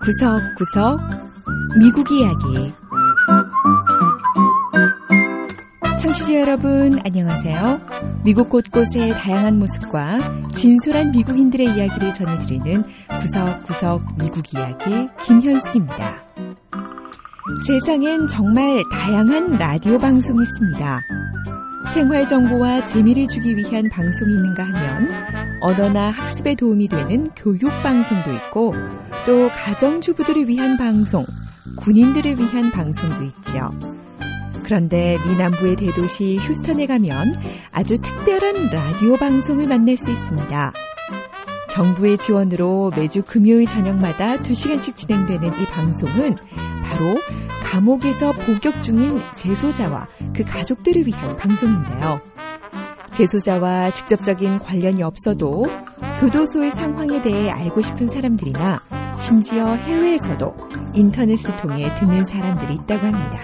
구석구석 미국 이야기 청취자 여러분 안녕하세요. 미국 곳곳의 다양한 모습과 진솔한 미국인들의 이야기를 전해드리는 구석구석 미국 이야기 김현숙입니다. 세상엔 정말 다양한 라디오 방송이 있습니다. 생활 정보와 재미를 주기 위한 방송이 있는가 하면 언어나 학습에 도움이 되는 교육 방송도 있고 또 가정주부들을 위한 방송, 군인들을 위한 방송도 있지요. 그런데 미 남부의 대도시 휴스턴에 가면 아주 특별한 라디오 방송을 만날 수 있습니다. 정부의 지원으로 매주 금요일 저녁마다 2시간씩 진행되는 이 방송은 바로 감옥에서 복역 중인 재소자와 그 가족들을 위한 방송인데요. 재소자와 직접적인 관련이 없어도 교도소의 상황에 대해 알고 싶은 사람들이나 심지어 해외에서도 인터넷을 통해 듣는 사람들이 있다고 합니다.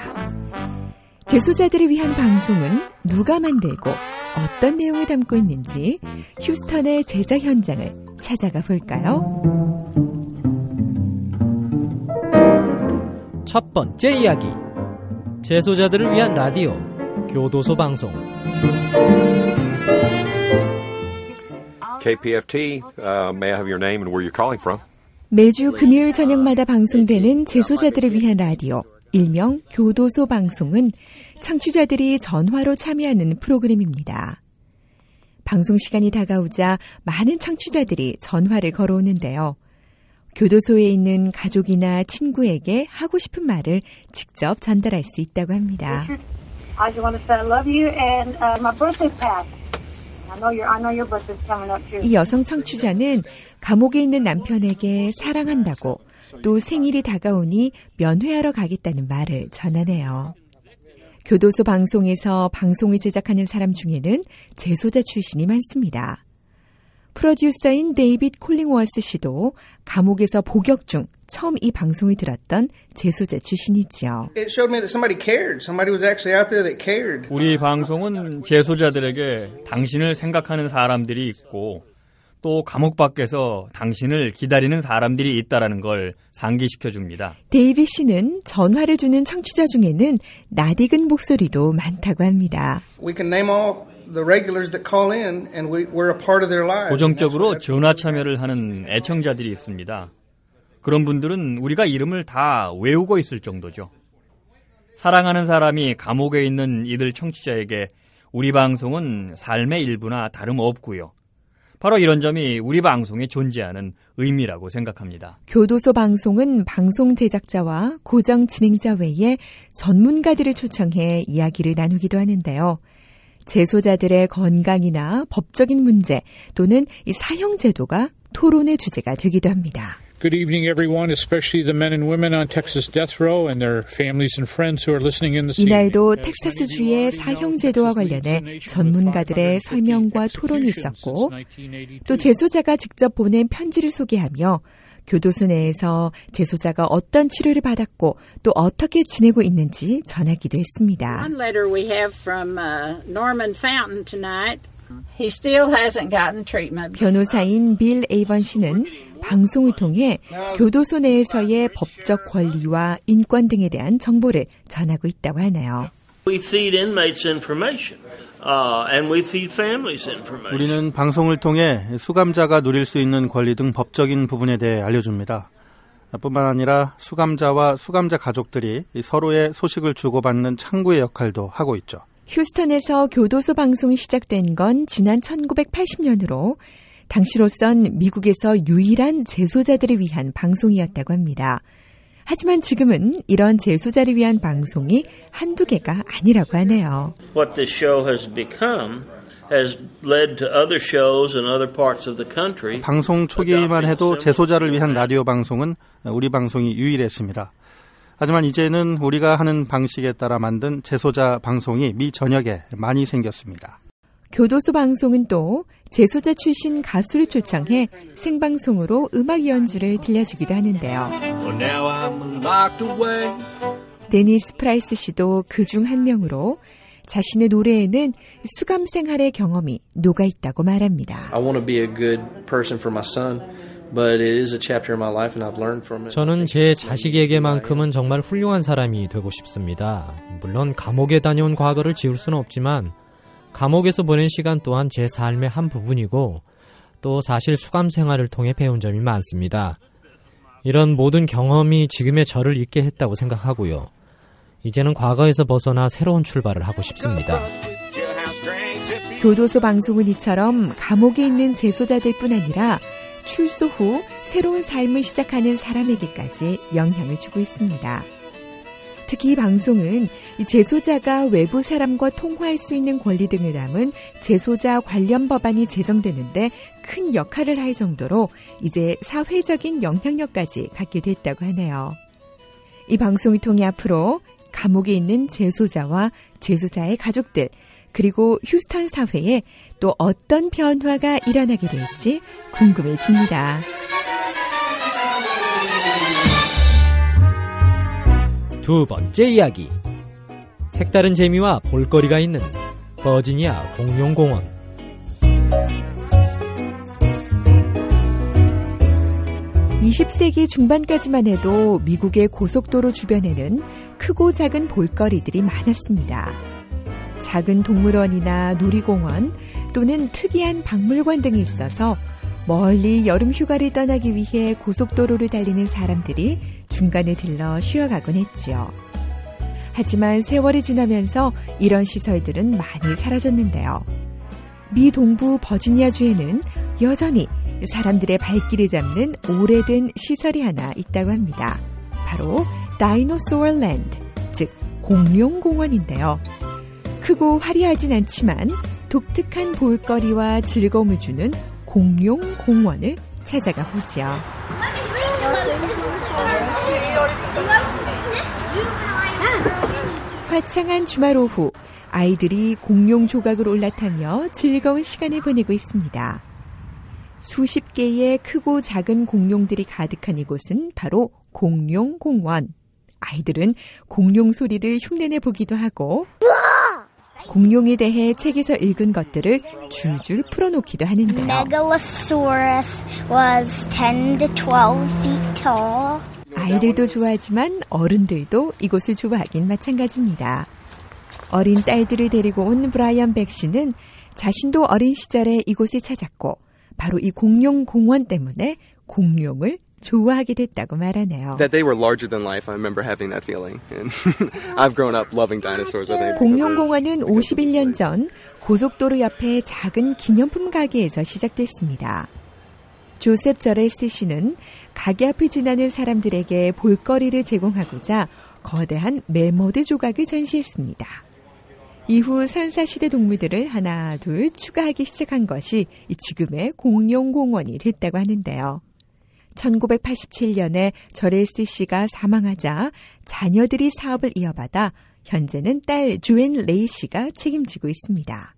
재소자들을 위한 방송은 누가 만들고 어떤 내용을 담고 있는지 휴스턴의 제작 현장을 찾아가 볼까요? 첫 번째 이야기. 재소자들을 위한 라디오, 교도소 방송. KPFT, uh, may I have your name and where you're calling from? 매주 금요일 저녁마다 방송되는 재소자들을 위한 라디오, 일명 교도소 방송은 청취자들이 전화로 참여하는 프로그램입니다. 방송 시간이 다가오자 많은 청취자들이 전화를 걸어오는데요. 교도소에 있는 가족이나 친구에게 하고 싶은 말을 직접 전달할 수 있다고 합니다. I just want to say I love you and uh, my birthday passed. 이 여성 청취자는 감옥에 있는 남편에게 사랑한다고 또 생일이 다가오니 면회하러 가겠다는 말을 전하네요. 교도소 방송에서 방송을 제작하는 사람 중에는 재소자 출신이 많습니다. 프로듀서인 데이빗 콜링워스 씨도 감옥에서 복역 중 처음 이 방송을 들었던 재소자 출신이지요. It showed me that somebody cared. Somebody was actually out there that cared. 우리 방송은 재소자들에게 당신을 생각하는 사람들이 있고 또 감옥 밖에서 당신을 기다리는 사람들이 있다라는 걸 상기시켜 줍니다. 데이빗 씨는 전화를 주는 청취자 중에는 낯익은 목소리도 많다고 합니다. We can name all the regulars that call in and we, we're a part of their lives. 고정적으로 전화 참여를 하는 애청자들이 있습니다. 그런 분들은 우리가 이름을 다 외우고 있을 정도죠. 사랑하는 사람이 감옥에 있는 이들 청취자에게 우리 방송은 삶의 일부나 다름없고요. 바로 이런 점이 우리 방송에 존재하는 의미라고 생각합니다. 교도소 방송은 방송 제작자와 고정 진행자 외에 전문가들을 초청해 이야기를 나누기도 하는데요. 재소자들의 건강이나 법적인 문제 또는 이 사형 제도가 토론의 주제가 되기도 합니다. Good evening, everyone, especially the men and women on Texas death row and their families and friends who are listening in this 이날도 evening. 텍사스 주의 사형 제도와 관련해 전문가들의 설명과 토론이 있었고 또 재소자가 직접 보낸 편지를 소개하며 교도소 내에서 재소자가 어떤 치료를 받았고 또 어떻게 지내고 있는지 전하기도 했습니다. One letter we have from uh, Norman Fountain tonight. He still hasn't gotten treatment. 변호사인 빌 에이번 씨는 방송을 통해 교도소 내에서의 법적 권리와 인권 등에 대한 정보를 전하고 있다고 하네요. We feed inmates information, uh, and we feed families information. 우리는 방송을 통해 수감자가 누릴 수 있는 권리 등 법적인 부분에 대해 알려줍니다. 뿐만 아니라 수감자와 수감자 가족들이 서로의 소식을 주고받는 창구의 역할도 하고 있죠. 휴스턴에서 교도소 방송이 시작된 건 지난 1980년으로 당시로선 미국에서 유일한 재소자들을 위한 방송이었다고 합니다. 하지만 지금은 이런 재소자를 위한 방송이 한두 개가 아니라고 하네요. What this show has become has led to other shows in other parts of the country. 방송 초기만 해도 재소자를 위한 라디오 방송은 우리 방송이 유일했습니다. 하지만 이제는 우리가 하는 방식에 따라 만든 재소자 방송이 미 전역에 많이 생겼습니다. 교도소 방송은 또 재소자 출신 가수를 초청해 생방송으로 음악 연주를 들려주기도 하는데요. 데니스 프라이스 씨도 그 중 한 명으로 자신의 노래에는 수감 생활의 경험이 녹아 있다고 말합니다. I want to be a good person for my son. But it is a chapter in my life and I've learned from it. 저는 제 자식에게만큼은 정말 훌륭한 사람이 되고 싶습니다. 물론 감옥에 다녀온 과거를 지울 수는 없지만 감옥에서 보낸 시간 또한 제 삶의 한 부분이고 또 사실 수감 생활을 통해 배운 점이 많습니다. 이런 모든 경험이 지금의 저를 있게 했다고 생각하고요. 이제는 과거에서 벗어나 새로운 출발을 하고 싶습니다. 교도소 방송은 이처럼 감옥에 있는 재소자들 뿐 아니라 출소 후 새로운 삶을 시작하는 사람에게까지 영향을 주고 있습니다. 특히 이 방송은 재소자가 외부 사람과 통화할 수 있는 권리 등을 담은 재소자 관련 법안이 제정되는데 큰 역할을 할 정도로 이제 사회적인 영향력까지 갖게 됐다고 하네요. 이 방송을 통해 앞으로 감옥에 있는 재소자와 재소자의 가족들, 그리고 휴스턴 사회에 또 어떤 변화가 일어나게 될지 궁금해집니다. 두 번째 이야기. 색다른 재미와 볼거리가 있는 버지니아 공룡공원. (20세기) 중반까지만 해도 미국의 고속도로 주변에는 크고 작은 볼거리들이 많았습니다. 작은 동물원이나 놀이공원 또는 특이한 박물관 등이 있어서 멀리 여름 휴가를 떠나기 위해 고속도로를 달리는 사람들이 중간에 들러 쉬어가곤 했지요. 하지만 세월이 지나면서 이런 시설들은 많이 사라졌는데요. 미 동부 버지니아주에는 여전히 사람들의 발길을 잡는 오래된 시설이 하나 있다고 합니다. 바로 다이노소어 랜드, 즉 공룡공원인데요. 크고 화려하진 않지만 독특한 볼거리와 즐거움을 주는 공룡 공원을 찾아가 보죠. 화창한 주말 오후 아이들이 공룡 조각을 올라타며 즐거운 시간을 보내고 있습니다. 수십 개의 크고 작은 공룡들이 가득한 이곳은 바로 공룡공원. 아이들은 공룡 소리를 흉내내 보기도 하고 공룡에 대해 책에서 읽은 것들을 줄줄 풀어놓기도 하는데요. Megalosaurus was 10 to 12 feet tall. 아이들도 좋아하지만 어른들도 이곳을 좋아하긴 마찬가지입니다. 어린 딸들을 데리고 온 브라이언 백 씨는 자신도 어린 시절에 이곳을 찾았고 바로 이 공룡 공원 때문에 공룡을 좋아하게 됐다고 말하네요. That they were larger than life. I remember having that feeling. And I've grown up loving dinosaurs. I think. 공룡 공원은 51년 전 고속도로 옆에 작은 기념품 가게에서 시작됐습니다. 조셉 저레스 씨는 가게 앞을 지나는 사람들에게 볼거리를 제공하고자 거대한 매머드 조각을 전시했습니다. 이후 선사시대 동물들을 하나 둘 추가하기 시작한 것이 지금의 공룡공원이 됐다고 하는데요. 1987년에 저레스 씨가 사망하자 자녀들이 사업을 이어받아 현재는 딸 조앤 레이 씨가 책임지고 있습니다.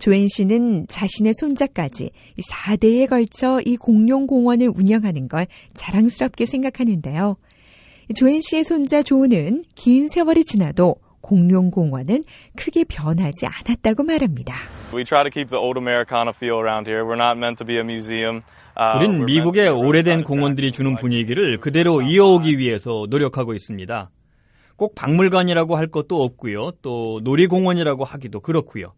조앤 씨는 자신의 손자까지 4대에 걸쳐 이 공룡 공원을 운영하는 걸 자랑스럽게 생각하는데요. 조앤 씨의 손자 조는 긴 세월이 지나도 공룡 공원은 크게 변하지 않았다고 말합니다. We try to keep the old Americana feel around here. We're not meant to be a museum. 우린 미국의 오래된 공원들이 주는 분위기를 그대로 이어오기 위해서 노력하고 있습니다. 꼭 박물관이라고 할 것도 없고요. 또 놀이공원이라고 하기도 그렇고요.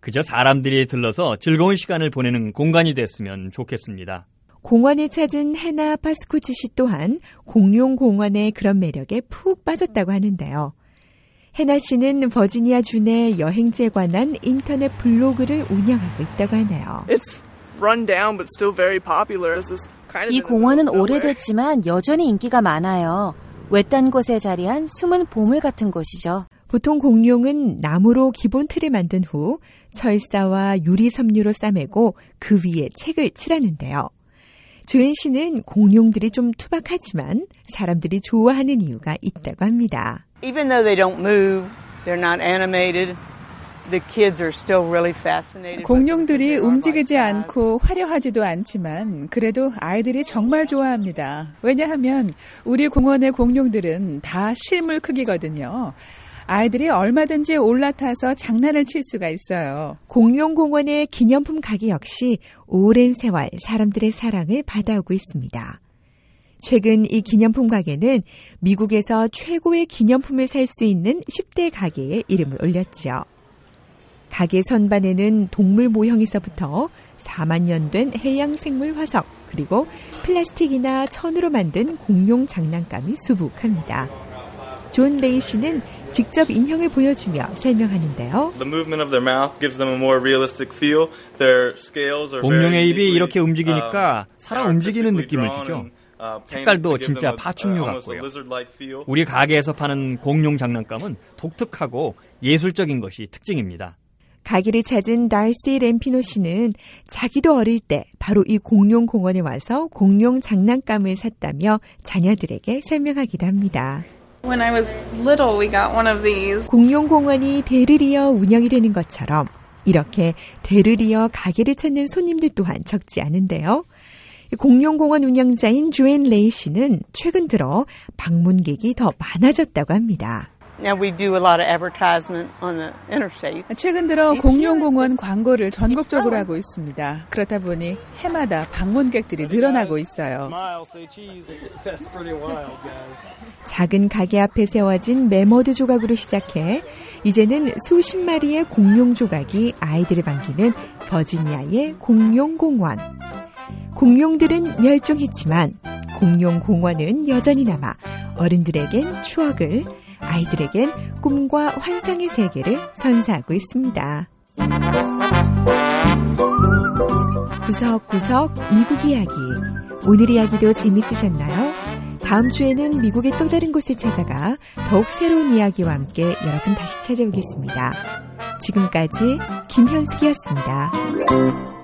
그저 사람들이 들러서 즐거운 시간을 보내는 공간이 됐으면 좋겠습니다. 공원을 찾은 해나 파스쿠치 씨 또한 공룡 공원의 그런 매력에 푹 빠졌다고 하는데요. 해나 씨는 버지니아 주내 여행지에 관한 인터넷 블로그를 운영하고 있다고 하네요. 이 공원은 오래됐지만 여전히 인기가 많아요. 외딴 곳에 자리한 숨은 보물 같은 곳이죠. 보통 공룡은 나무로 기본 틀을 만든 후 철사와 유리 섬유로 싸매고 그 위에 책을 칠하는데요. 조엔 씨는 공룡들이 좀 투박하지만 사람들이 좋아하는 이유가 있다고 합니다. Even though they don't move, they're not animated. 공룡들이 움직이지 않고 화려하지도 않지만 그래도 아이들이 정말 좋아합니다. 왜냐하면 우리 공원의 공룡들은 다 실물 크기거든요. 아이들이 얼마든지 올라타서 장난을 칠 수가 있어요. 공룡공원의 기념품 가게 역시 오랜 세월 사람들의 사랑을 받아오고 있습니다. 최근 이 기념품 가게는 미국에서 최고의 기념품을 살 수 있는 10대 가게에 이름을 올렸죠. 가게 선반에는 동물 모형에서부터 4만 년 된 해양 생물 화석, 그리고 플라스틱이나 천으로 만든 공룡 장난감이 수북합니다. 조앤 레이 씨는 직접 인형을 보여주며 설명하는데요. 공룡의 입이 이렇게 움직이니까 살아 움직이는 느낌을 주죠. 색깔도 진짜 파충류 같고요. 우리 가게에서 파는 공룡 장난감은 독특하고 예술적인 것이 특징입니다. 가게를 찾은 달시 램피노 씨는 자기도 어릴 때 바로 이 공룡 공원에 와서 공룡 장난감을 샀다며 자녀들에게 설명하기도 합니다. When I was little, we got one of these. 공룡 공원이 대를 이어 운영이 되는 것처럼 이렇게 대를 이어 가게를 찾는 손님들 또한 적지 않은데요. 공룡공원 운영자인 조앤 레이 씨는 최근 들어 방문객이 더 많아졌다고 합니다. 최근 들어 공룡공원 광고를 전국적으로 하고 있습니다. 그렇다 보니 해마다 방문객들이 늘어나고 있어요. 작은 가게 앞에 세워진 메머드 조각으로 시작해 이제는 수십 마리의 공룡 조각이 아이들을 반기는 버지니아의 공룡공원. 공룡들은 멸종했지만 공룡공원은 여전히 남아 어른들에겐 추억을 아이들에겐 꿈과 환상의 세계를 선사하고 있습니다. 구석구석 미국 이야기. 오늘 이야기도 재밌으셨나요? 다음 주에는 미국의 또 다른 곳에 찾아가 더욱 새로운 이야기와 함께 여러분 다시 찾아오겠습니다. 지금까지 김현숙이었습니다.